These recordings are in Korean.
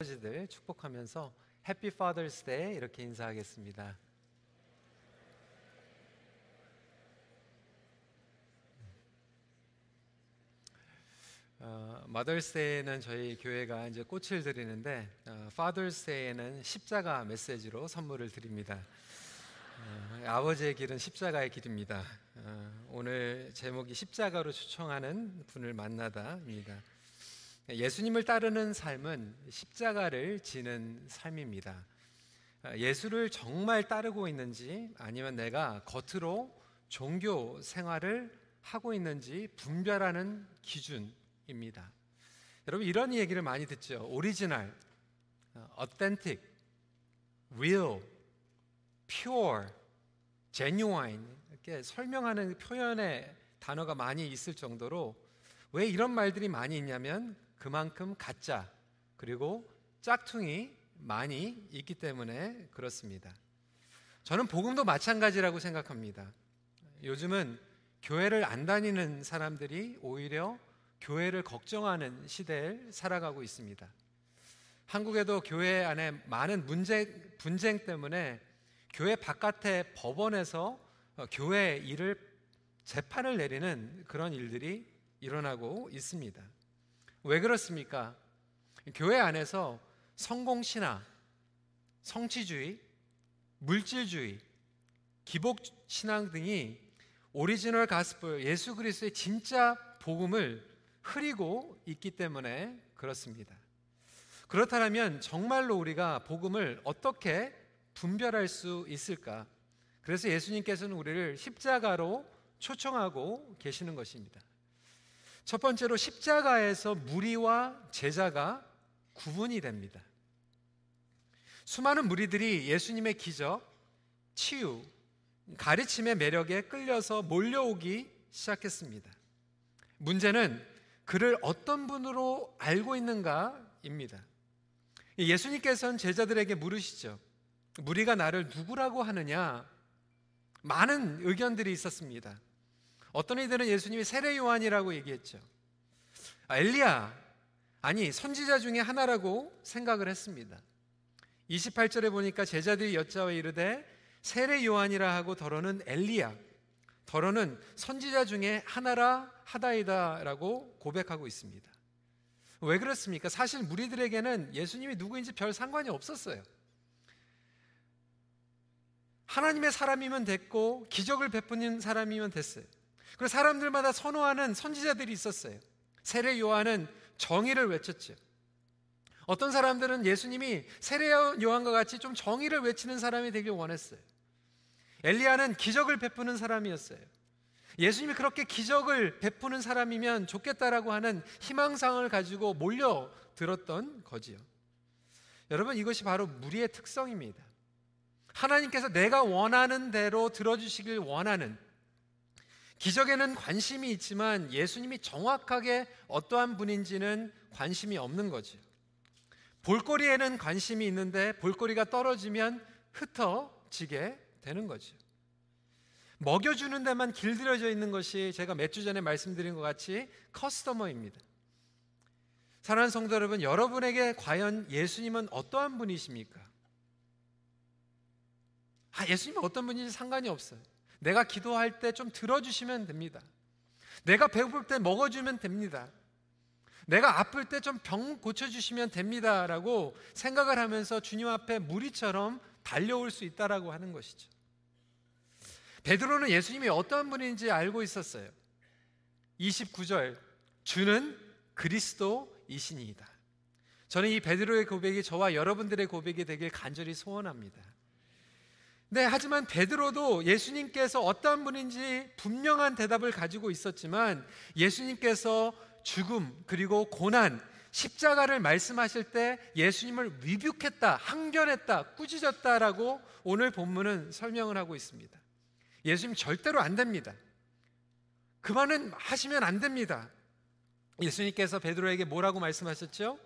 아버지들 축복하면서 Happy Father's Day 이렇게 인사하겠습니다. 어, Mother's Day는 저희 교회가 이제 꽃을 드리는데 어, Father's Day는 십자가 메시지로 선물을 드립니다. 어, 아버지의 길은 십자가의 길입니다. 어, 오늘 제목이 십자가로 초청하는 분을 만나다입니다. 예수님을 따르는 삶은 십자가를 지는 삶입니다. 어, 예수를 정말 따르고 있는지 아니면 내가 겉으로 종교 생활을 하고 있는지 분별하는 기준 입니다. 여러분 이런 얘기를 많이 듣죠. 오리지널, authentic, real, 이렇게 설명하는 표현의 단어가 많이 있을 정도로 왜 이런 말들이 많이 있냐면 그만큼 가짜 그리고 짝퉁이 많이 있기 때문에 그렇습니다. 저는 복음도 마찬가지라고 생각합니다. 요즘은 교회를 안 다니는 사람들이 오히려 교회를 걱정하는 시대를 살아가고 있습니다. 한국에도 교회 안에 많은 문제, 분쟁 때문에 교회 바깥의 법원에서 어, 교회 일을 재판을 내리는 그런 일들이 일어나고 있습니다. 왜 그렇습니까? 교회 안에서 성공신화, 성취주의, 물질주의, 기복신앙 등이 original gospel, 예수 그리스도의 진짜 복음을 흐리고 있기 때문에 그렇습니다. 그렇다면 정말로 우리가 복음을 어떻게 분별할 수 있을까? 그래서 예수님께서는 우리를 십자가로 초청하고 계시는 것입니다. 첫 번째로 십자가에서 무리와 제자가 구분이 됩니다. 수많은 무리들이 예수님의 기적, 치유, 가르침의 매력에 끌려서 몰려오기 시작했습니다. 문제는 그를 어떤 분으로 알고 있는가입니다. 예수님께서는 제자들에게 물으시죠. 무리가 나를 누구라고 하느냐? 많은 의견들이 있었습니다. 어떤 이들은 예수님이 세례 요한이라고 얘기했죠. 아, 엘리야, 아니 선지자 중에 하나라고 생각을 했습니다. 28절에 보니까 제자들이 여짜와 이르되 세례 요한이라 하고 더러는 엘리야, 더러는 선지자 중에 하나라 하다이다라고 고백하고 있습니다. 왜 그렇습니까? 사실 무리들에게는 예수님이 누구인지 별 상관이 없었어요. 하나님의 사람이면 됐고 기적을 베푸는 사람이면 됐어요. 그리고 사람들마다 선호하는 선지자들이 있었어요. 세례 요한은 정의를 외쳤죠. 어떤 사람들은 예수님이 세례 요한과 같이 좀 정의를 외치는 사람이 되길 원했어요. 엘리야는 기적을 베푸는 사람이었어요. 예수님이 그렇게 기적을 베푸는 사람이면 좋겠다라고 하는 희망상을 가지고 몰려 들었던 거지요. 여러분 이것이 바로 무리의 특성입니다. 하나님께서 내가 원하는 대로 들어주시길 원하는 기적에는 관심이 있지만 예수님이 정확하게 어떠한 분인지는 관심이 없는 거죠. 볼거리에는 관심이 있는데 볼거리가 떨어지면 흩어지게 되는 거죠. 먹여주는 데만 길들여져 있는 것이 제가 몇 주 전에 말씀드린 것 같이 커스터머입니다. 사랑하는 성도 여러분, 여러분에게 과연 예수님은 어떠한 분이십니까? 아, 예수님은 어떤 분인지 상관이 없어요. 내가 기도할 때 좀 들어주시면 됩니다. 내가 배고플 때 먹어주면 됩니다. 내가 아플 때 좀 병 고쳐주시면 됩니다 라고 생각을 하면서 주님 앞에 무리처럼 달려올 수 있다라고 하는 것이죠. 베드로는 예수님이 어떤 분인지 알고 있었어요. 29절 주는 그리스도이시니이다. 저는 이 베드로의 고백이 저와 여러분들의 고백이 되길 간절히 소원합니다. 네, 하지만 베드로도 예수님께서 어떤 분인지 분명한 대답을 가지고 있었지만 예수님께서 죽음 그리고 고난 십자가를 말씀하실 때 예수님을 위뷰했다, 항변했다, 꾸짖었다라고 오늘 본문은 설명을 하고 있습니다. 예수님 절대로 안 됩니다. 그만은 하시면 안 됩니다. 예수님께서 베드로에게 뭐라고 말씀하셨죠?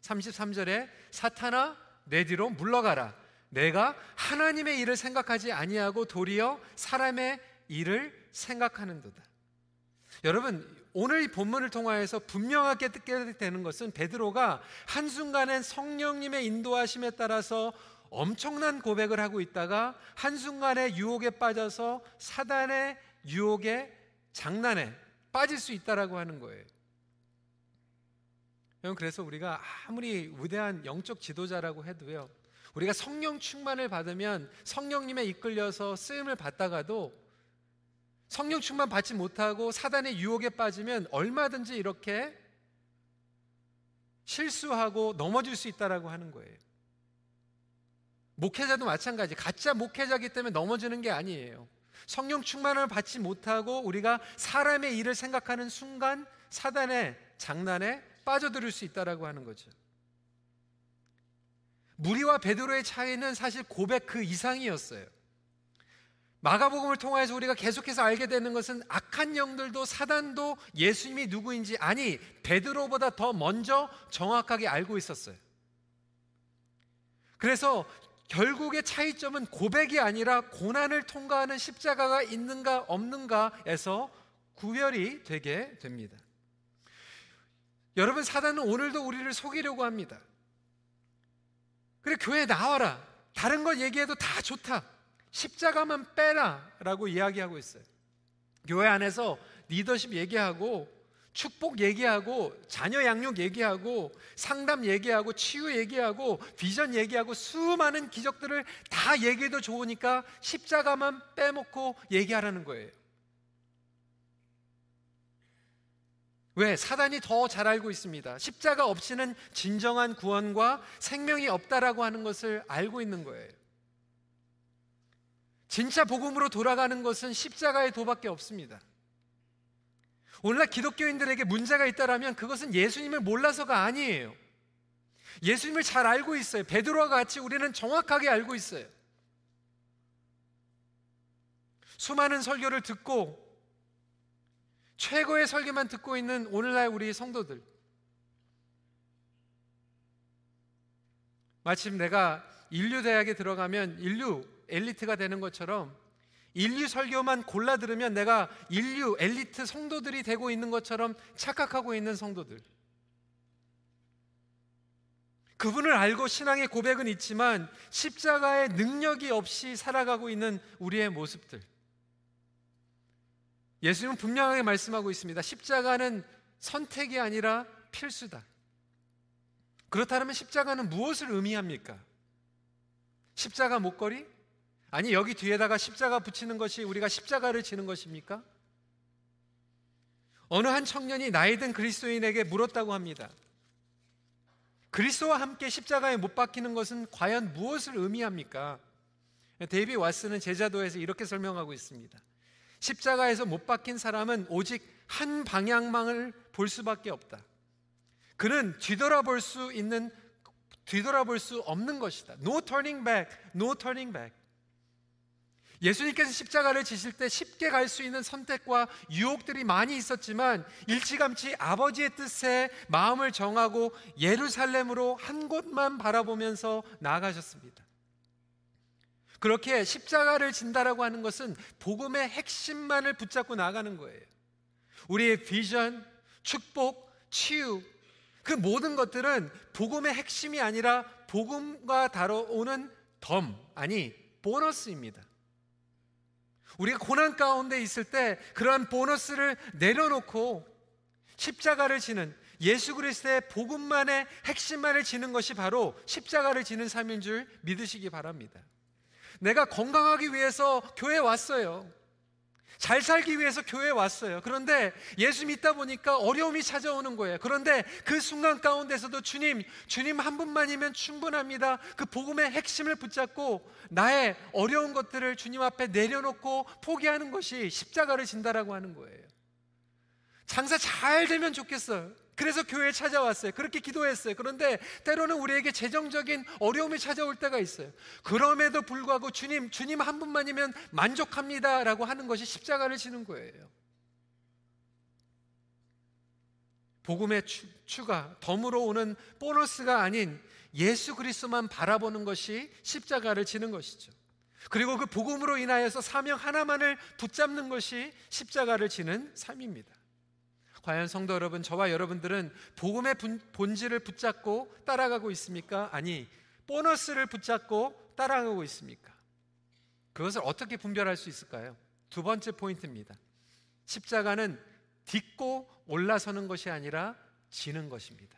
33절에 사탄아 내 뒤로 물러가라. 내가 하나님의 일을 생각하지 아니하고 도리어 사람의 일을 생각하는도다. 여러분 오늘 이 본문을 통하여서 분명하게 듣게 되는 것은 베드로가 한순간엔 성령님의 인도하심에 따라서 엄청난 고백을 하고 있다가 한순간에 유혹에 빠져서 사단의 유혹에 장난에 빠질 수 있다라고 하는 거예요. 그래서 우리가 아무리 위대한 영적 지도자라고 해도요. 우리가 성령 충만을 받으면 성령님에 이끌려서 쓰임을 받다가도 성령 충만 받지 못하고 사단의 유혹에 빠지면 얼마든지 이렇게 실수하고 넘어질 수 있다라고 하는 거예요. 목회자도 마찬가지. 가짜 목회자기 때문에 넘어지는 게 아니에요. 성령 충만을 받지 못하고 우리가 사람의 일을 생각하는 순간 사단의 장난에 빠져들을 수 있다라고 하는 거죠. 무리와 베드로의 차이는 사실 고백 그 이상이었어요. 마가복음을 통해서 우리가 계속해서 알게 되는 것은 악한 영들도 사단도 예수님이 누구인지 아니 베드로보다 더 먼저 정확하게 알고 있었어요. 그래서 결국의 차이점은 고백이 아니라 고난을 통과하는 십자가가 있는가 없는가에서 구별이 되게 됩니다. 여러분 사단은 오늘도 우리를 속이려고 합니다. 그래 교회 나와라. 다른 걸 얘기해도 다 좋다. 십자가만 빼라 라고 이야기하고 있어요. 교회 안에서 리더십 얘기하고 축복 얘기하고 자녀 양육 얘기하고 상담 얘기하고 치유 얘기하고 비전 얘기하고 수많은 기적들을 다 얘기해도 좋으니까 십자가만 빼먹고 얘기하라는 거예요. 왜? 사단이 더 잘 알고 있습니다. 십자가 없이는 진정한 구원과 생명이 없다라고 하는 것을 알고 있는 거예요. 진짜 복음으로 돌아가는 것은 십자가의 도밖에 없습니다. 오늘날 기독교인들에게 문제가 있다라면 그것은 예수님을 몰라서가 아니에요. 예수님을 잘 알고 있어요. 베드로와 같이 우리는 정확하게 알고 있어요. 수많은 설교를 듣고 최고의 설교만 듣고 있는 오늘날 우리 성도들. 마침 내가 인류 대학에 들어가면 인류 엘리트가 되는 것처럼 인류 설교만 골라 들으면 내가 인류 엘리트 성도들이 되고 있는 것처럼 착각하고 있는 성도들. 그분을 알고 신앙의 고백은 있지만 십자가의 능력이 없이 살아가고 있는 우리의 모습들. 예수님은 분명하게 말씀하고 있습니다. 십자가는 선택이 아니라 필수다. 그렇다면 십자가는 무엇을 의미합니까? 십자가 목걸이? 아니 여기 뒤에다가 십자가 붙이는 것이 우리가 십자가를 지는 것입니까? 어느 한 청년이 나이든 그리스도인에게 물었다고 합니다. 그리스도와 함께 십자가에 못 박히는 것은 과연 무엇을 의미합니까? 데이비 왓스는 제자도에서 이렇게 설명하고 있습니다. 십자가에서 못 박힌 사람은 오직 한 방향망을 볼 수밖에 없다. 그는 뒤돌아볼 수 있는 뒤돌아볼 수 없는 것이다. No turning back, no turning back. 예수님께서 십자가를 지실 때 쉽게 갈 수 있는 선택과 유혹들이 많이 있었지만 일찌감치 아버지의 뜻에 마음을 정하고 예루살렘으로 한 곳만 바라보면서 나아가셨습니다. 그렇게 십자가를 진다라고 하는 것은 복음의 핵심만을 붙잡고 나가는 거예요. 우리의 비전, 축복, 치유, 그 모든 것들은 복음의 핵심이 아니라 복음과 다뤄오는 덤, 아니, 보너스입니다. 우리가 고난 가운데 있을 때 그러한 보너스를 내려놓고 십자가를 지는 예수 그리스도의 복음만의 핵심만을 지는 것이 바로 십자가를 지는 삶인 줄 믿으시기 바랍니다. 내가 건강하기 위해서 교회 왔어요. 잘 살기 위해서 교회에 왔어요. 그런데 예수 믿다 보니까 어려움이 찾아오는 거예요. 그런데 그 순간 가운데서도 주님, 주님 한 분만이면 충분합니다. 그 복음의 핵심을 붙잡고 나의 어려운 것들을 주님 앞에 내려놓고 포기하는 것이 십자가를 진다라고 하는 거예요. 장사 잘 되면 좋겠어요. 그래서 교회에 찾아왔어요. 그렇게 기도했어요. 그런데 때로는 우리에게 재정적인 어려움이 찾아올 때가 있어요. 그럼에도 불구하고 주님, 주님 한 분만이면 만족합니다. 라고 하는 것이 십자가를 지는 거예요. 복음의 추가, 덤으로 오는 보너스가 아닌 예수 그리스도만 바라보는 것이 십자가를 지는 것이죠. 그리고 그 복음으로 인하여서 사명 하나만을 붙잡는 것이 십자가를 지는 삶입니다. 과연 성도 여러분, 저와 여러분들은 복음의 본질을 붙잡고 따라가고 있습니까? 아니, 보너스를 붙잡고 따라가고 있습니까? 그것을 어떻게 분별할 수 있을까요? 두 번째 포인트입니다. 십자가는 딛고 올라서는 것이 아니라 지는 것입니다.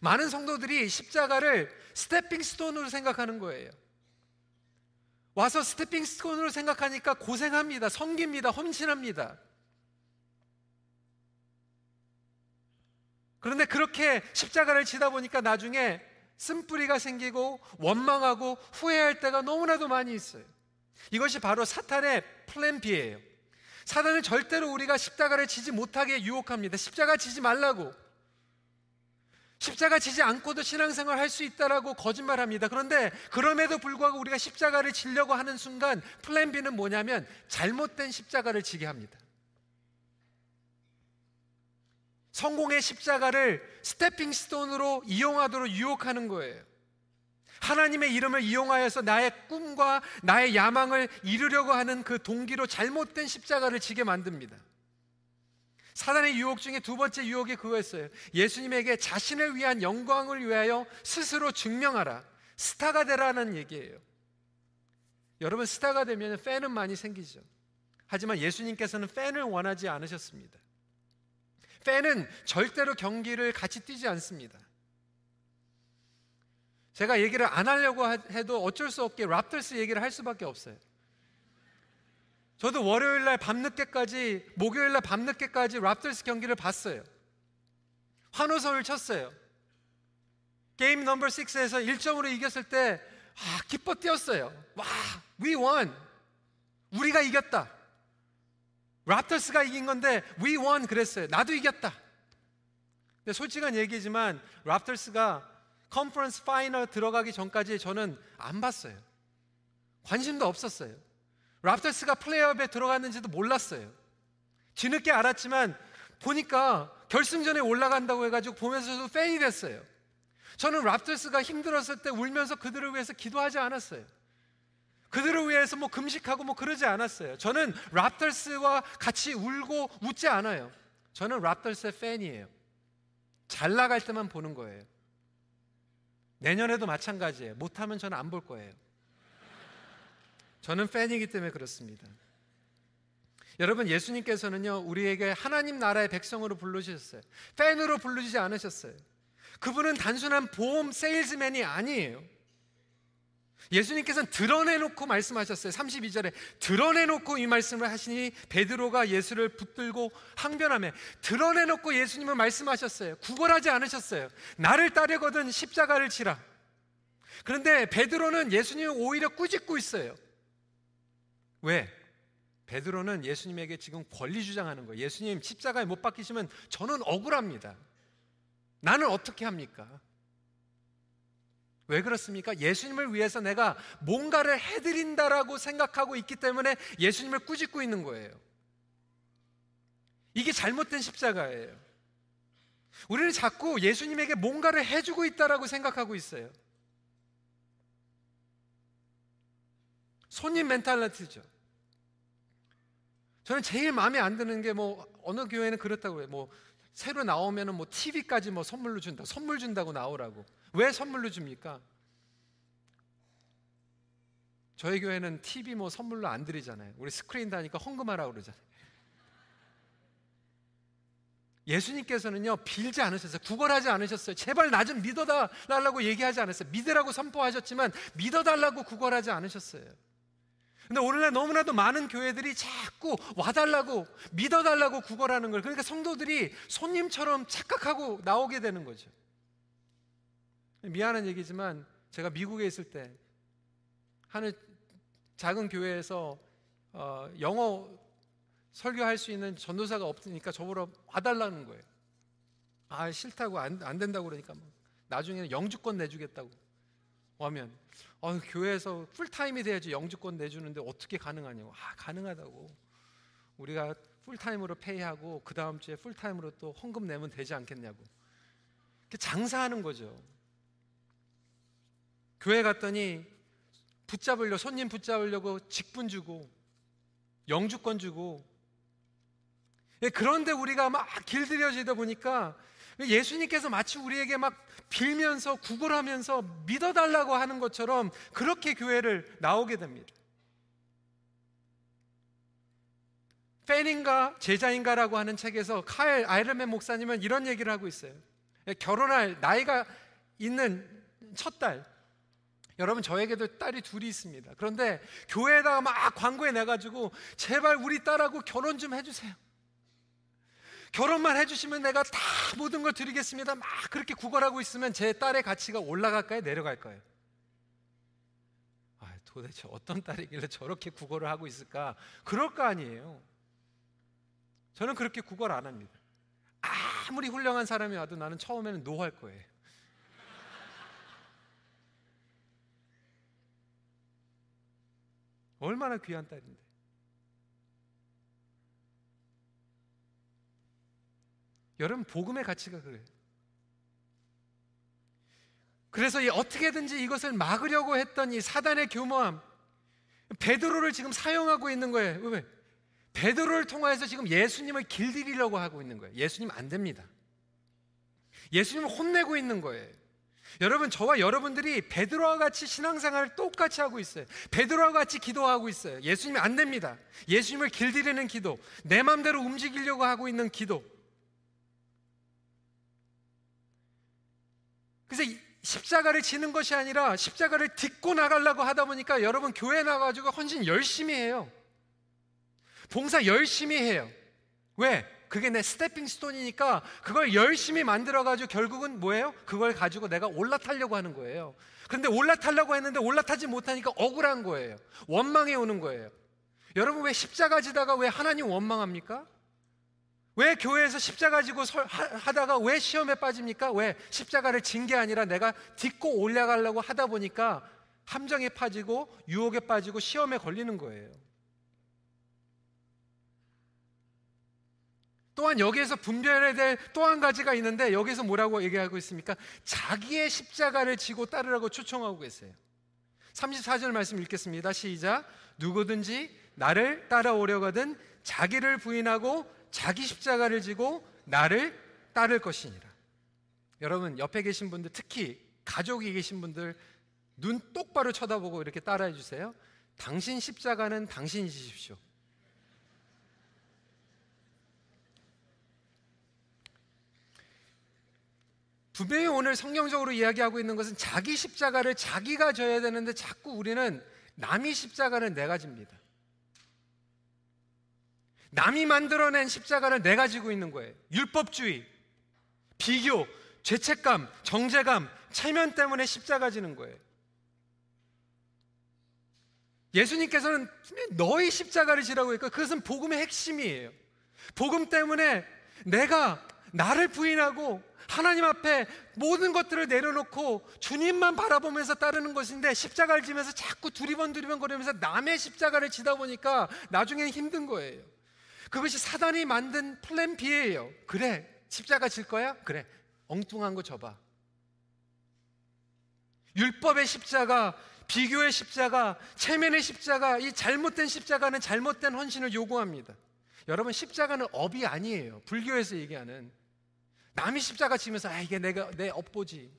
많은 성도들이 십자가를 stepping stone으로 생각하는 거예요. 와서 stepping stone으로 생각하니까 고생합니다. 섬깁니다. 헌신합니다. 그런데 그렇게 십자가를 지다 보니까 나중에 쓴뿌리가 생기고 원망하고 후회할 때가 너무나도 많이 있어요. 이것이 바로 사탄의 plan B예요. 사단은 절대로 우리가 십자가를 지지 못하게 유혹합니다. 십자가 지지 말라고. 십자가 지지 않고도 신앙생활 할 수 있다라고 거짓말합니다. 그런데 그럼에도 불구하고 우리가 십자가를 지려고 하는 순간 plan B는 뭐냐면 잘못된 십자가를 지게 합니다. 성공의 십자가를 스태핑 스톤으로 이용하도록 유혹하는 거예요. 하나님의 이름을 이용하여서 나의 꿈과 나의 야망을 이루려고 하는 그 동기로 잘못된 십자가를 지게 만듭니다. 사단의 유혹 중에 두 번째 유혹이 그거였어요. 예수님에게 자신을 위한 영광을 위하여 스스로 증명하라. 스타가 되라는 얘기예요. 여러분, 스타가 되면 팬은 많이 생기죠. 하지만 예수님께서는 팬을 원하지 않으셨습니다. 팬은 절대로 경기를 같이 뛰지 않습니다. 제가 얘기를 안 하려고 해도 어쩔 수 없게 랍터스 얘기를 할 수밖에 없어요. 저도 월요일 날 밤늦게까지, 목요일 날 밤늦게까지 랍터스 경기를 봤어요. 환호성을 쳤어요. 게임 넘버 6에서 1점으로 이겼을 때, 아, 기뻐 뛰었어요. 와, we won. 우리가 이겼다. Raptors가 이긴 건데 we won 그랬어요. 나도 이겼다. 근데 솔직한 얘기지만 Raptors가 conference final 들어가기 전까지 저는 안 봤어요. 관심도 없었어요. Raptors가 playoff에 들어갔는지도 몰랐어요. 뒤늦게 알았지만 보니까 결승전에 올라간다고 해가지고 보면서 저도 팬이 됐어요. 저는 랍터스가 힘들었을 때 울면서 그들을 위해서 기도하지 않았어요. 그들을 위해서 뭐 금식하고 뭐 그러지 않았어요. 저는 랍터스와 같이 울고 웃지 않아요. 저는 랍터스의 팬이에요. 잘 나갈 때만 보는 거예요. 내년에도 마찬가지예요. 못하면 저는 안 볼 거예요. 저는 팬이기 때문에 그렇습니다. 여러분, 예수님께서는요, 우리에게 하나님 나라의 백성으로 부르셨어요. 팬으로 부르지 않으셨어요. 그분은 단순한 보험 세일즈맨이 아니에요. 예수님께서는 드러내놓고 말씀하셨어요. 32절에 드러내놓고 이 말씀을 하시니 베드로가 예수를 붙들고 항변하며 드러내놓고 예수님을 말씀하셨어요. 구걸하지 않으셨어요. 나를 따르거든 십자가를 치라. 그런데 베드로는 예수님을 오히려 꾸짖고 있어요. 왜? 베드로는 예수님에게 지금 권리 주장하는 거예요. 예수님 십자가에 못 박히시면 저는 억울합니다. 나는 어떻게 합니까? 왜 그렇습니까? 예수님을 위해서 내가 뭔가를 해드린다라고 생각하고 있기 때문에 예수님을 꾸짖고 있는 거예요. 이게 잘못된 십자가예요. 우리는 자꾸 예수님에게 뭔가를 해주고 있다라고 생각하고 있어요. 손님 멘탈리티죠. 저는 제일 마음에 안 드는 게 뭐 어느 교회는 그렇다고 해요. 뭐 새로 나오면은 뭐 TV까지 뭐 선물로 준다. 선물 준다고 나오라고. 왜 선물로 줍니까? 저희 교회는 TV 뭐 선물로 안 드리잖아요. 우리 스크린 다니까 헌금하라고 그러잖아요. 예수님께서는요, 빌지 않으셨어요. 구걸하지 않으셨어요. 제발 나 좀 믿어달라고 얘기하지 않았어요. 믿으라고 선포하셨지만 믿어달라고 구걸하지 않으셨어요. 근데 오늘날 너무나도 많은 교회들이 자꾸 와달라고 믿어달라고 구걸하는 걸 그러니까 성도들이 손님처럼 착각하고 나오게 되는 거죠. 미안한 얘기지만 제가 미국에 있을 때 하는 작은 교회에서 어, 영어 설교할 수 있는 전도사가 없으니까 저보러 와달라는 거예요. 아 싫다고 안, 안 된다고 그러니까 뭐. 나중에는 영주권 내주겠다고 하면 어, 교회에서 full-time이 돼야지 영주권 내주는데 어떻게 가능하냐고. 아 가능하다고. 우리가 full-time으로 pay하고 그 다음 주에 full-time으로 또 헌금 내면 되지 않겠냐고. 장사하는 거죠. 교회 갔더니 붙잡으려 손님 붙잡으려고 직분 주고 영주권 주고. 예, 그런데 우리가 막 길들여지다 보니까 예수님께서 마치 우리에게 막 빌면서 구걸하면서 믿어달라고 하는 것처럼 그렇게 교회를 나오게 됩니다. 팬인가 제자인가라고 하는 책에서 카일 아이르맨 목사님은 이런 얘기를 하고 있어요. 결혼할 나이가 있는 첫 딸. 여러분 저에게도 딸이 둘이 있습니다. 그런데 교회에다가 막 광고에 내가지고 제발 우리 딸하고 결혼 좀 해주세요. 결혼만 해주시면 내가 다 모든 걸 드리겠습니다. 막 그렇게 구걸하고 있으면 제 딸의 가치가 올라갈까요? 내려갈까요? 아, 도대체 어떤 딸이길래 저렇게 구걸을 하고 있을까? 그럴 거 아니에요. 저는 그렇게 구걸 안 합니다. 아무리 훌륭한 사람이 와도 나는 처음에는 노할 거예요. 얼마나 귀한 딸인데. 여러분 복음의 가치가 그래요. 그래서 이 어떻게든지 이것을 막으려고 했던 이 사단의 교모함 베드로를 지금 사용하고 있는 거예요. 왜? 베드로를 통해서 지금 예수님을 길들이려고 하고 있는 거예요. 예수님 안 됩니다. 예수님을 혼내고 있는 거예요. 여러분 저와 여러분들이 베드로와 같이 신앙생활을 똑같이 하고 있어요. 베드로와 같이 기도하고 있어요. 예수님이 안 됩니다. 예수님을 길들이는 기도, 내 마음대로 움직이려고 하고 있는 기도. 그래서 십자가를 지는 것이 아니라 십자가를 딛고 나가려고 하다 보니까 여러분 교회 나가지고 헌신 열심히 해요. 봉사 열심히 해요. 왜? 그게 내 스태핑 스톤이니까 그걸 열심히 만들어가지고 결국은 뭐예요? 그걸 가지고 내가 올라타려고 하는 거예요. 그런데 올라타려고 했는데 올라타지 못하니까 억울한 거예요. 원망해 오는 거예요. 여러분 왜 십자가 지다가 왜 하나님 원망합니까? 왜 교회에서 십자가 지고 하다가 왜 시험에 빠집니까? 왜 십자가를 진 게 아니라 내가 딛고 올라가려고 하다 보니까 함정에 빠지고 유혹에 빠지고 시험에 걸리는 거예요. 또한 여기에서 분별해야 될 또 한 가지가 있는데 여기서 뭐라고 얘기하고 있습니까? 자기의 십자가를 지고 따르라고 초청하고 계세요. 34절 말씀 읽겠습니다. 시작. 누구든지 나를 따라오려거든 자기를 부인하고 자기 십자가를 지고 나를 따를 것이니라. 여러분 옆에 계신 분들 특히 가족이 계신 분들 눈 똑바로 쳐다보고 이렇게 따라해 주세요. 당신 십자가는 당신이 지십시오. 분명히 오늘 성경적으로 이야기하고 있는 것은 자기 십자가를 자기가 져야 되는데 자꾸 우리는 남이 십자가를 내가 집니다. 남이 만들어낸 십자가를 내가 지고 있는 거예요. 율법주의, 비교, 죄책감, 정죄감, 체면 때문에 십자가 지는 거예요. 예수님께서는 너희 십자가를 지라고 했고 그것은 복음의 핵심이에요. 복음 때문에 내가 나를 부인하고 하나님 앞에 모든 것들을 내려놓고 주님만 바라보면서 따르는 것인데 십자가를 지면서 자꾸 두리번 두리번 거리면서 남의 십자가를 지다 보니까 나중에는 힘든 거예요. 그것이 사단이 만든 플랜 B예요. 그래, 십자가 질 거야? 그래, 엉뚱한 거 줘봐. 율법의 십자가, 비교의 십자가, 체면의 십자가, 이 잘못된 십자가는 잘못된 헌신을 요구합니다. 여러분, 십자가는 업이 아니에요. 불교에서 얘기하는. 남이 십자가 지면서 아 이게 내가 내 업보지.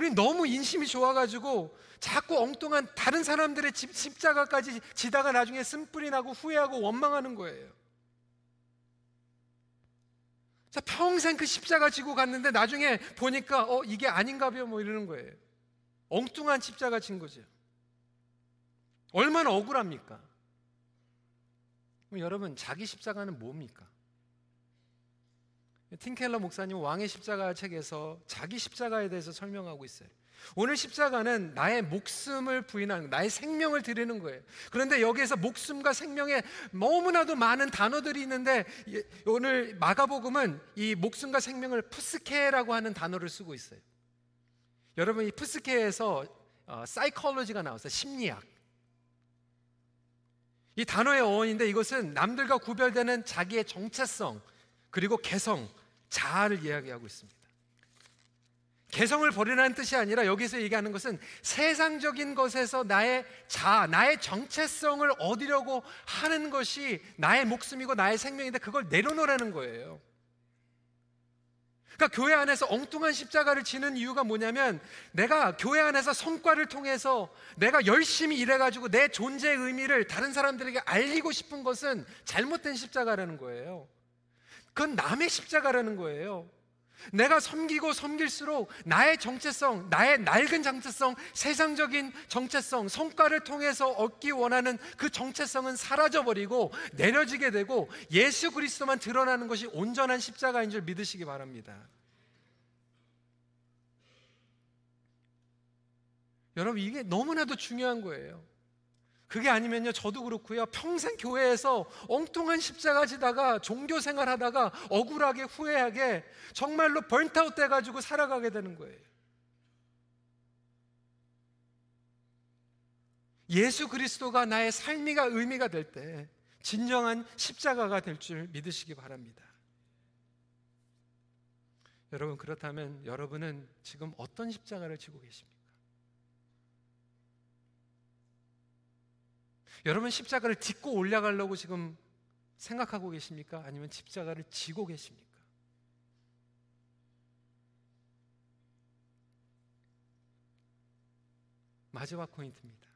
우리 너무 인심이 좋아가지고 자꾸 엉뚱한 다른 사람들의 집, 십자가까지 지다가 나중에 쓴뿌리 나고 후회하고 원망하는 거예요. 자, 평생 그 십자가 지고 갔는데 나중에 보니까 어 이게 아닌가 봐요 뭐 이러는 거예요. 엉뚱한 십자가 진 거죠. 얼마나 억울합니까? 여러분 자기 십자가는 뭡니까? 틴켈러 목사님 왕의 십자가 책에서 자기 십자가에 대해서 설명하고 있어요. 오늘 십자가는 나의 목숨을 부인하는 나의 생명을 드리는 거예요. 그런데 여기에서 목숨과 생명에 너무나도 많은 단어들이 있는데 오늘 마가복음은 이 목숨과 생명을 푸스케라고 하는 단어를 쓰고 있어요. 여러분 이 푸스케에서 어, 사이콜로지가 나왔어요. 심리학. 이 단어의 어원인데 이것은 남들과 구별되는 자기의 정체성 그리고 개성, 자아를 이야기하고 있습니다. 개성을 버리라는 뜻이 아니라 여기서 얘기하는 것은 세상적인 것에서 나의 자, 나의 정체성을 얻으려고 하는 것이 나의 목숨이고 나의 생명인데 그걸 내려놓으라는 거예요. 그러니까 교회 안에서 엉뚱한 십자가를 지는 이유가 뭐냐면 내가 교회 안에서 성과를 통해서 내가 열심히 일해가지고 내 존재의 의미를 다른 사람들에게 알리고 싶은 것은 잘못된 십자가라는 거예요. 그건 남의 십자가라는 거예요. 내가 섬기고 섬길수록 나의 정체성, 나의 낡은 정체성, 세상적인 정체성, 성과를 통해서 얻기 원하는 그 정체성은 사라져버리고 내려지게 되고 예수 그리스도만 드러나는 것이 온전한 십자가인 줄 믿으시기 바랍니다. 여러분, 이게 너무나도 중요한 거예요. 그게 아니면요, 저도 그렇고요. 평생 교회에서 엉뚱한 십자가 지다가 종교 생활하다가 억울하게 후회하게 정말로 번타웃 돼가지고 살아가게 되는 거예요. 예수 그리스도가 나의 삶이가 의미가 될 때 진정한 십자가가 될 줄 믿으시기 바랍니다. 여러분, 그렇다면 여러분은 지금 어떤 십자가를 지고 계십니까? 여러분 십자가를 딛고 올라가려고 지금 생각하고 계십니까? 아니면 십자가를 지고 계십니까? 마지막 포인트입니다.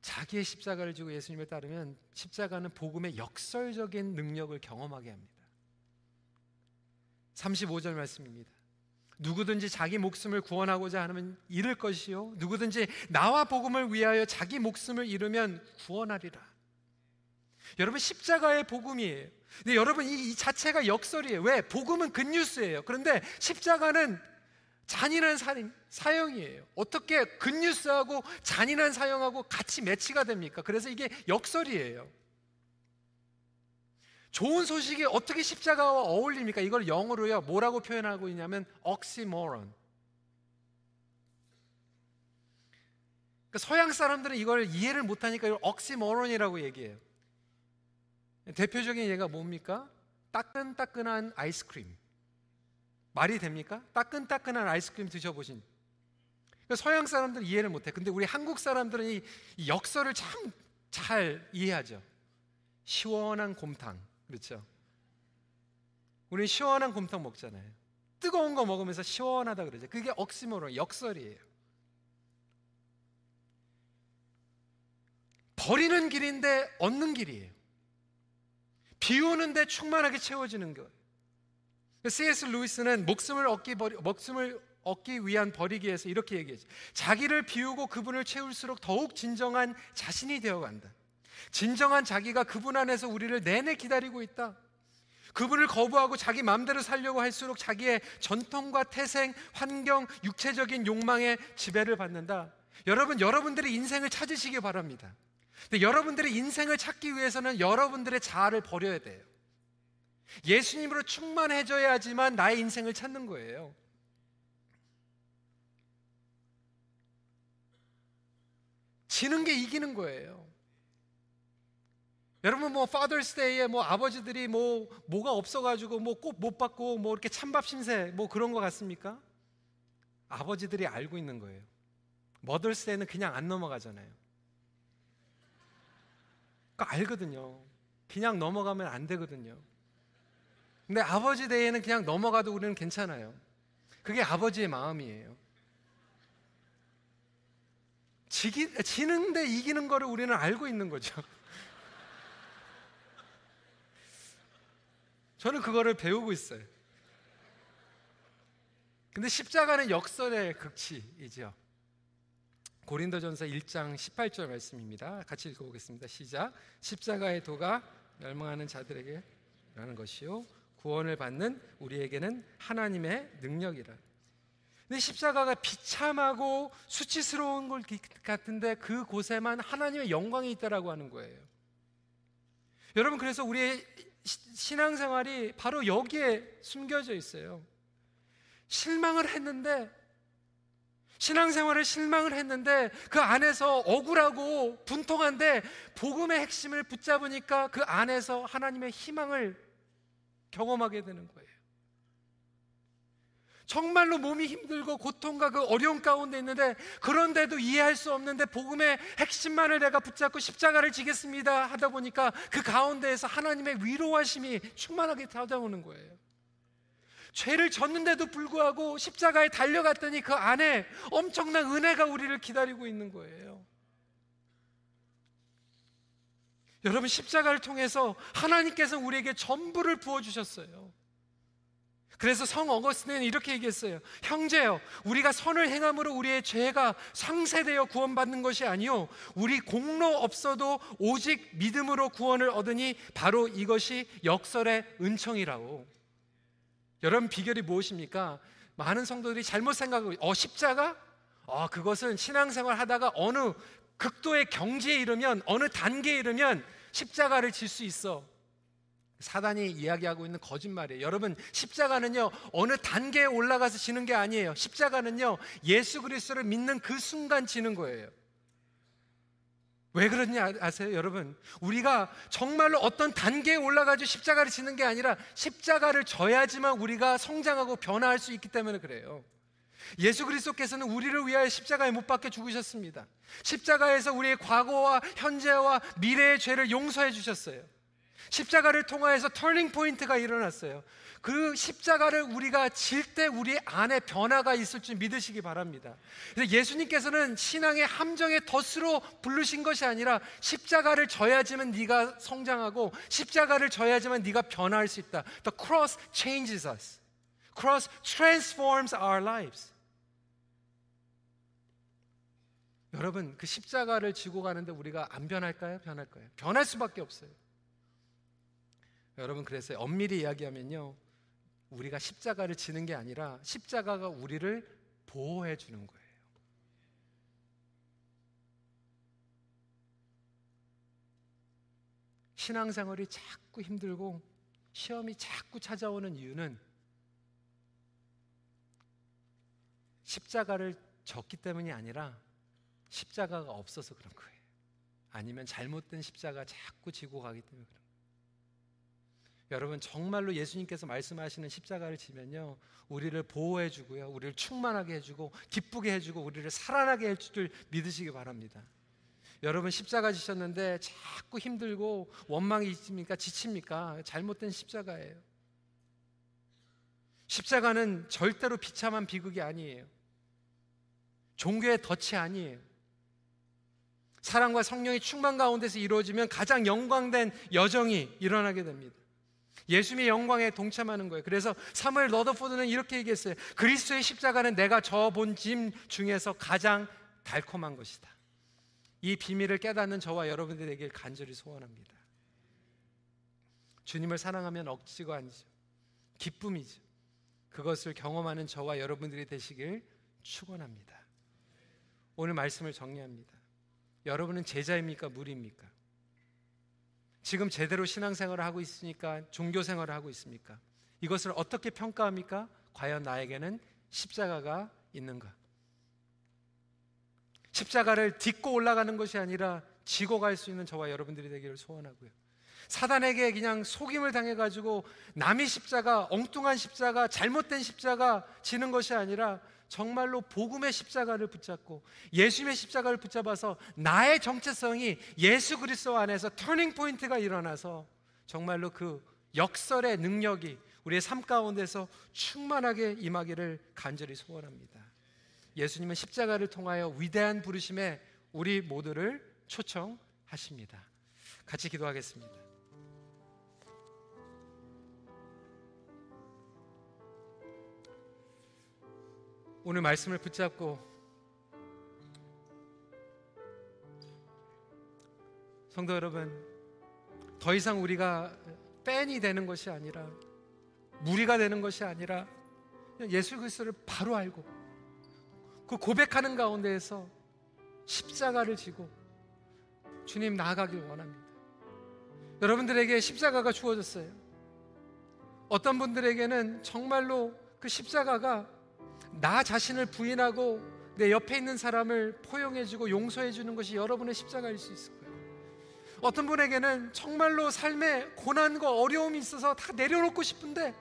자기의 십자가를 지고 예수님을 따르면 십자가는 복음의 역설적인 능력을 경험하게 합니다. 35절 말씀입니다. 누구든지 자기 목숨을 구원하고자 하면 잃을 것이요 누구든지 나와 복음을 위하여 자기 목숨을 잃으면 구원하리라. 여러분 십자가의 복음이에요. 근데 여러분 이, 이 자체가 역설이에요. 왜? 복음은 굿뉴스예요. 그런데 십자가는 잔인한 살인, 사형이에요. 어떻게 굿뉴스하고 잔인한 사형하고 같이 매치가 됩니까? 그래서 이게 역설이에요. 좋은 소식이 어떻게 십자가와 어울립니까? 이걸 영어로요. 뭐라고 표현하고 있냐면 oxymoron. 그러니까 서양 사람들은 이걸 이해를 못하니까 이걸 oxymoron이라고 얘기해요. 대표적인 예가 뭡니까? 따끈따끈한 아이스크림. 말이 됩니까? 따끈따끈한 아이스크림 드셔보신. 그러니까 서양 사람들은 이해를 못해. 근데 우리 한국 사람들은 이 역설을 참 잘 이해하죠. 시원한 곰탕. 그렇죠? 우리 시원한 곰탕 먹잖아요. 뜨거운 거 먹으면서 시원하다 그러죠. 그게 억시모로 역설이에요. 버리는 길인데 얻는 길이에요. 비우는데 충만하게 채워지는 거예요. C.S. 루이스는 목숨을 얻기 버리, 목숨을 얻기 위한 버리기에서 이렇게 얘기했죠. 자기를 비우고 그분을 채울수록 더욱 진정한 자신이 되어 간다. 진정한 자기가 그분 안에서 우리를 내내 기다리고 있다. 그분을 거부하고 자기 마음대로 살려고 할수록 자기의 전통과 태생, 환경, 육체적인 욕망에 지배를 받는다. 여러분, 여러분들의 인생을 찾으시기 바랍니다. 근데 여러분들의 인생을 찾기 위해서는 여러분들의 자아를 버려야 돼요. 예수님으로 충만해져야지만 나의 인생을 찾는 거예요. 지는 게 이기는 거예요. 여러분 뭐 파더스 데이에 뭐 아버지들이 뭐 뭐가 없어 가지고 뭐 꼭 못 받고 뭐 이렇게 찬밥 신세 뭐 그런 거 같습니까? 아버지들이 알고 있는 거예요. 머더스 데이는 그냥 안 넘어가잖아요. 그러니까 알거든요. 그냥 넘어가면 안 되거든요. 근데 아버지 대회는 그냥 넘어가도 우리는 괜찮아요. 그게 아버지의 마음이에요. 지기, 지는데 이기는 거를 우리는 알고 있는 거죠. 저는 그거를 배우고 있어요. 근데 십자가는 역설의 극치이죠. 고린도전서 1장 18절 말씀입니다. 같이 읽어보겠습니다. 시작. 십자가의 도가 멸망하는 자들에게 라는 것이요 구원을 받는 우리에게는 하나님의 능력이라. 근데 십자가가 비참하고 수치스러운 것 같은데 그 곳에만 하나님의 영광이 있다라고 하는 거예요. 여러분 그래서 우리의 신앙생활이 바로 여기에 숨겨져 있어요. 실망을 했는데 신앙생활을 실망을 했는데 그 안에서 억울하고 분통한데 복음의 핵심을 붙잡으니까 그 안에서 하나님의 희망을 경험하게 되는 거예요. 정말로 몸이 힘들고 고통과 그 어려운 가운데 있는데 그런데도 이해할 수 없는데 복음의 핵심만을 내가 붙잡고 십자가를 지겠습니다 하다 보니까 그 가운데에서 하나님의 위로하심이 충만하게 찾아오는 거예요. 죄를 졌는데도 불구하고 십자가에 달려갔더니 그 안에 엄청난 은혜가 우리를 기다리고 있는 거예요. 여러분 십자가를 통해서 하나님께서 우리에게 전부를 부어 주셨어요. 그래서 성 어거스틴은 이렇게 얘기했어요. 형제여, 우리가 선을 행함으로 우리의 죄가 상세되어 구원받는 것이 아니요 우리 공로 없어도 오직 믿음으로 구원을 얻으니 바로 이것이 역설의 은총이라고. 여러분 비결이 무엇입니까? 많은 성도들이 잘못 생각하고 어 십자가? 어 그것은 신앙생활 하다가 어느 극도의 경지에 이르면 어느 단계에 이르면 십자가를 질 수 있어. 사단이 이야기하고 있는 거짓말이에요. 여러분, 십자가는요, 어느 단계에 올라가서 지는 게 아니에요. 십자가는요, 예수 그리스도를 믿는 그 순간 지는 거예요. 왜 그러냐 아, 아세요, 여러분? 우리가 정말로 어떤 단계에 올라가서 십자가를 지는 게 아니라 십자가를 져야지만 우리가 성장하고 변화할 수 있기 때문에 그래요. 예수 그리스도께서는 우리를 위하여 십자가에 못 박혀 죽으셨습니다. 십자가에서 우리의 과거와 현재와 미래의 죄를 용서해 주셨어요. 십자가를 통하여서 turning point가 일어났어요. 그 십자가를 우리가 질 때 우리 안에 변화가 있을 줄 믿으시기 바랍니다. 그래서 예수님께서는 신앙의 함정의 덫으로 부르신 것이 아니라 십자가를 져야지만 네가 성장하고 십자가를 져야지만 네가 변화할 수 있다. The cross changes us. Cross transforms our lives. 여러분 그 십자가를 지고 가는데 우리가 안 변할까요? 변할까요? 변할 수밖에 없어요. 여러분 그래서 엄밀히 이야기하면요. 우리가 십자가를 지는 게 아니라 십자가가 우리를 보호해 주는 거예요. 신앙생활이 자꾸 힘들고 시험이 자꾸 찾아오는 이유는 십자가를 졌기 때문이 아니라 십자가가 없어서 그런 거예요. 아니면 잘못된 십자가 자꾸 지고 가기 때문에. 여러분 정말로 예수님께서 말씀하시는 십자가를 지면요 우리를 보호해 주고요 우리를 충만하게 해주고 기쁘게 해주고 우리를 살아나게 해줄 믿으시기 바랍니다. 여러분 십자가 지셨는데 자꾸 힘들고 원망이 있습니까? 지칩니까? 잘못된 십자가예요. 십자가는 절대로 비참한 비극이 아니에요. 종교의 덫이 아니에요. 사랑과 성령의 충만 가운데서 이루어지면 가장 영광된 여정이 일어나게 됩니다. 예수님의 영광에 동참하는 거예요. 그래서 사무엘 러더포드는 이렇게 얘기했어요. 그리스도의 십자가는 내가 저본 짐 중에서 가장 달콤한 것이다. 이 비밀을 깨닫는 저와 여러분들에게 간절히 소원합니다. 주님을 사랑하면 억지가 아니죠. 기쁨이죠. 그것을 경험하는 저와 여러분들이 되시길 축원합니다. 오늘 말씀을 정리합니다. 여러분은 제자입니까? 무리입니까? 지금 제대로 신앙생활을 하고 있으니까 종교생활을 하고 있습니까? 이것을 어떻게 평가합니까? 과연 나에게는 십자가가 있는가? 십자가를 딛고 올라가는 것이 아니라 지고 갈 수 있는 저와 여러분들이 되기를 소원하고요. 사단에게 그냥 속임을 당해가지고 남의 십자가, 엉뚱한 십자가, 잘못된 십자가 지는 것이 아니라 정말로 복음의 십자가를 붙잡고 예수님의 십자가를 붙잡아서 나의 정체성이 예수 그리스도 안에서 터닝 포인트가 일어나서 정말로 그 역설의 능력이 우리의 삶 가운데서 충만하게 임하기를 간절히 소원합니다. 예수님은 십자가를 통하여 위대한 부르심에 우리 모두를 초청하십니다. 같이 기도하겠습니다. 오늘 말씀을 붙잡고 성도 여러분, 더 이상 우리가 팬이 되는 것이 아니라 무리가 되는 것이 아니라 예수 그리스도를 바로 알고 그 고백하는 가운데에서 십자가를 지고 주님 나아가길 원합니다. 여러분들에게 십자가가 주어졌어요. 어떤 분들에게는 정말로 그 십자가가 나 자신을 부인하고 내 옆에 있는 사람을 포용해주고 용서해주는 것이 여러분의 십자가일 수 있을 거예요. 어떤 분에게는 정말로 삶에 고난과 어려움이 있어서 다 내려놓고 싶은데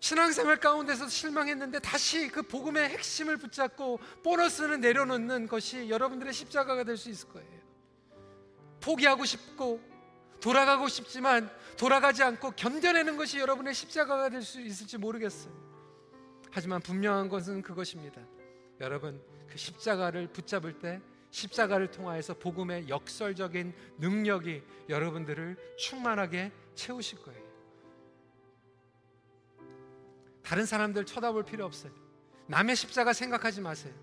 신앙생활 가운데서 실망했는데 다시 그 복음의 핵심을 붙잡고 보너스는 내려놓는 것이 여러분들의 십자가가 될 수 있을 거예요. 포기하고 싶고 돌아가고 싶지만 돌아가지 않고 견뎌내는 것이 여러분의 십자가가 될 수 있을지 모르겠어요. 하지만 분명한 것은 그것입니다. 여러분, 그 십자가를 붙잡을 때 십자가를 통하여서 복음의 역설적인 능력이 여러분들을 충만하게 채우실 거예요. 다른 사람들 쳐다볼 필요 없어요. 남의 십자가 생각하지 마세요.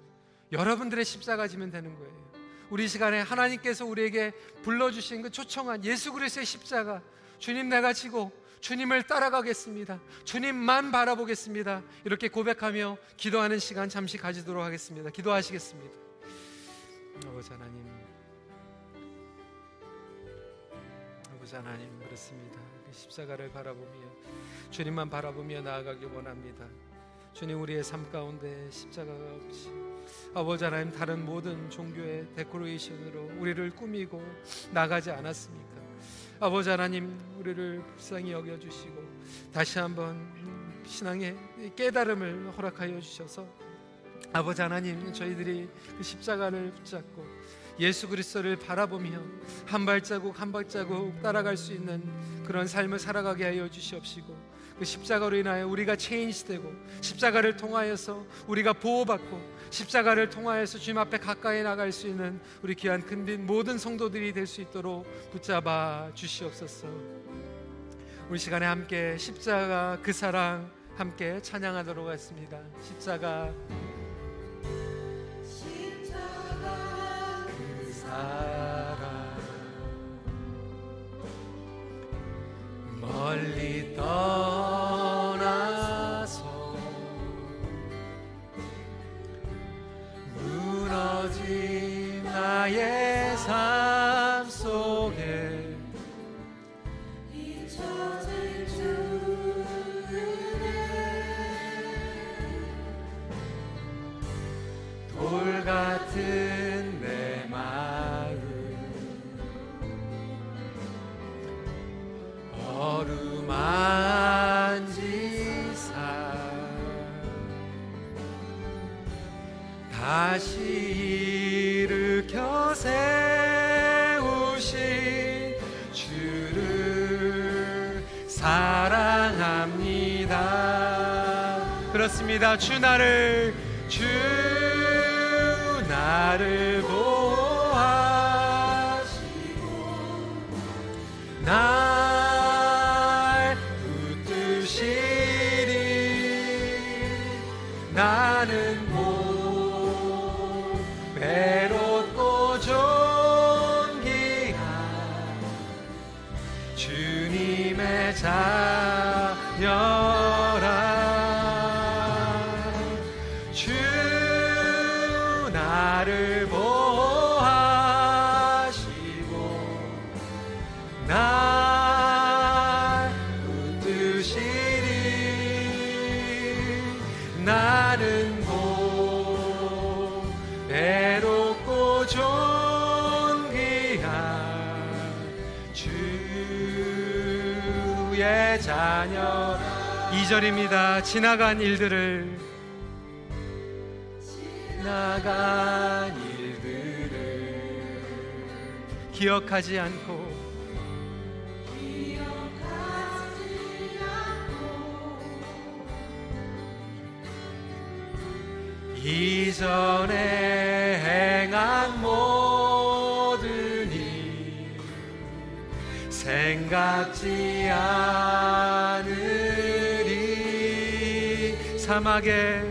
여러분들의 십자가 지면 되는 거예요. 우리 시간에 하나님께서 우리에게 불러주신 그 초청한 예수 그리스도의 십자가 주님 내가 지고 주님을 따라가겠습니다. 주님만 바라보겠습니다. 이렇게 고백하며 기도하는 시간 잠시 가지도록 하겠습니다. 기도하시겠습니다. 아버지 하나님, 아버지 하나님 그렇습니다. 그 십자가를 바라보며 주님만 바라보며 나아가길 원합니다. 주님 우리의 삶 가운데 십자가가 없이 아버지 하나님 다른 모든 종교의 데코레이션으로 우리를 꾸미고 나가지 않았습니까? 아버지 하나님 우리를 불쌍히 여겨 주시고 다시 한번 신앙의 깨달음을 허락하여 주셔서 아버지 하나님 저희들이 그 십자가를 붙잡고 예수 그리스도를 바라보며 한 발자국 한 발자국 따라갈 수 있는 그런 삶을 살아가게 하여 주시옵시고 그 십자가로 인하여 우리가 체인시되고 십자가를 통하여서 우리가 보호받고 십자가를 통하여서 주님 앞에 가까이 나갈 수 있는 우리 귀한 큰빛 모든 성도들이 될 수 있도록 붙잡아 주시옵소서. 우리 시간에 함께 십자가 그 사랑 함께 찬양하도록 하겠습니다. 십자가 십자가 그 사랑 멀리 떠 나의 삶 그렇습니다 주 나를 주 나를 날 붙드시리. 나는 못 외롭고 존귀한 주의 자녀. 2절입니다. 지나간 일들을. 지나간 일들을 기억하지 않고 이전에 행한 모든 일 생각지 않으리. 사막에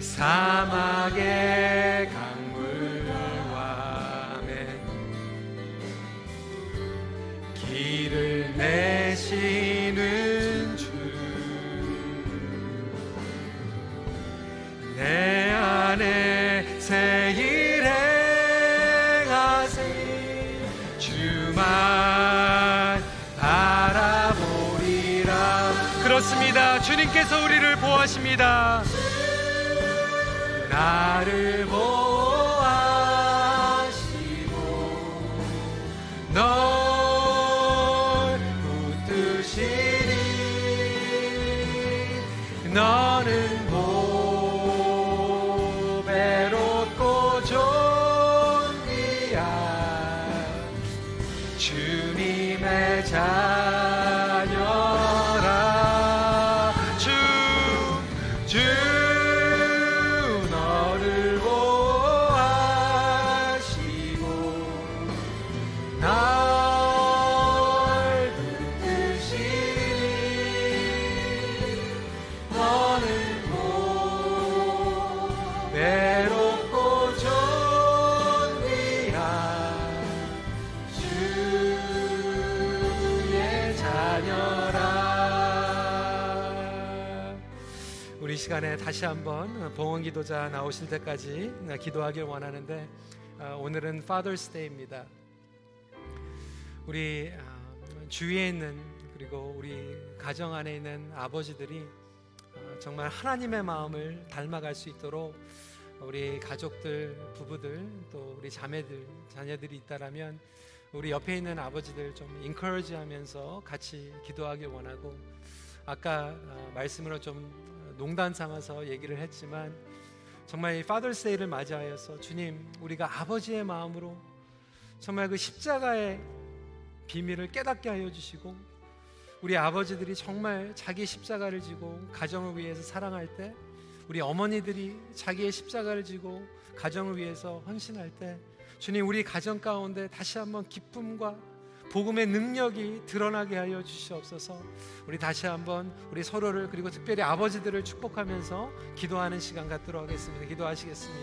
사막의 강물과 매 길을 내시 주님께서 우리를 보호하십니다. 나를 보호 우리 시간에 다시 한번 봉헌 기도자 나오실 때까지 기도하길 원하는데 아, 오늘은 Father's Day입니다. 우리 아, 주위에 있는 그리고 우리 가정 안에 있는 아버지들이 어, 정말 하나님의 마음을 닮아갈 수 있도록 우리 가족들, 부부들, 또 우리 자매들, 자녀들이 있다라면 우리 옆에 있는 아버지들 좀 인커러지 하면서 같이 기도하길 원하고 아까 어, 말씀으로 좀 농단 삼아서 얘기를 했지만 정말 이 Father's Day를 맞이하여서 주님 우리가 아버지의 마음으로 정말 그 십자가의 비밀을 깨닫게 하여 주시고 우리 아버지들이 정말 자기 십자가를 지고 가정을 위해서 사랑할 때 우리 어머니들이 자기의 십자가를 지고 가정을 위해서 헌신할 때 주님 우리 가정 가운데 다시 한번 기쁨과 복음의 능력이 드러나게 하여 주시옵소서. 우리 다시 한번 우리 서로를 그리고 특별히 아버지들을 축복하면서 기도하는 시간 갖도록 하겠습니다. 기도하시겠습니다.